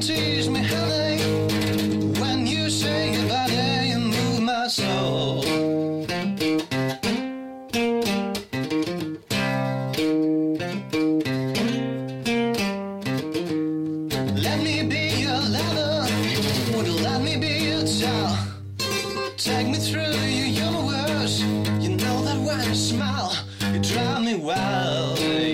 Tease me headache when you say goodbye you move my soul. Let me be your lover, would you let me be your child? Take me through your you know that when you smile, you drive me wild.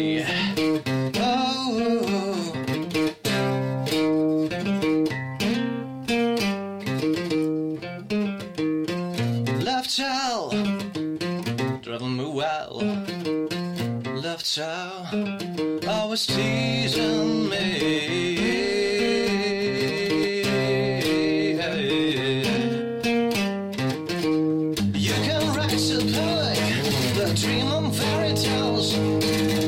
Me wild. Child, always teasing me. You can write a poem, the dream of fairy tales.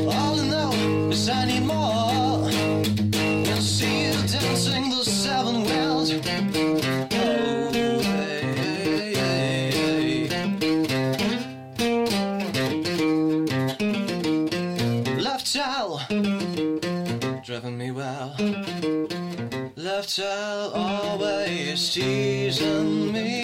All I know is I need more. And see you dancing the seven worlds. Child, driving me well. Love child always teasing me.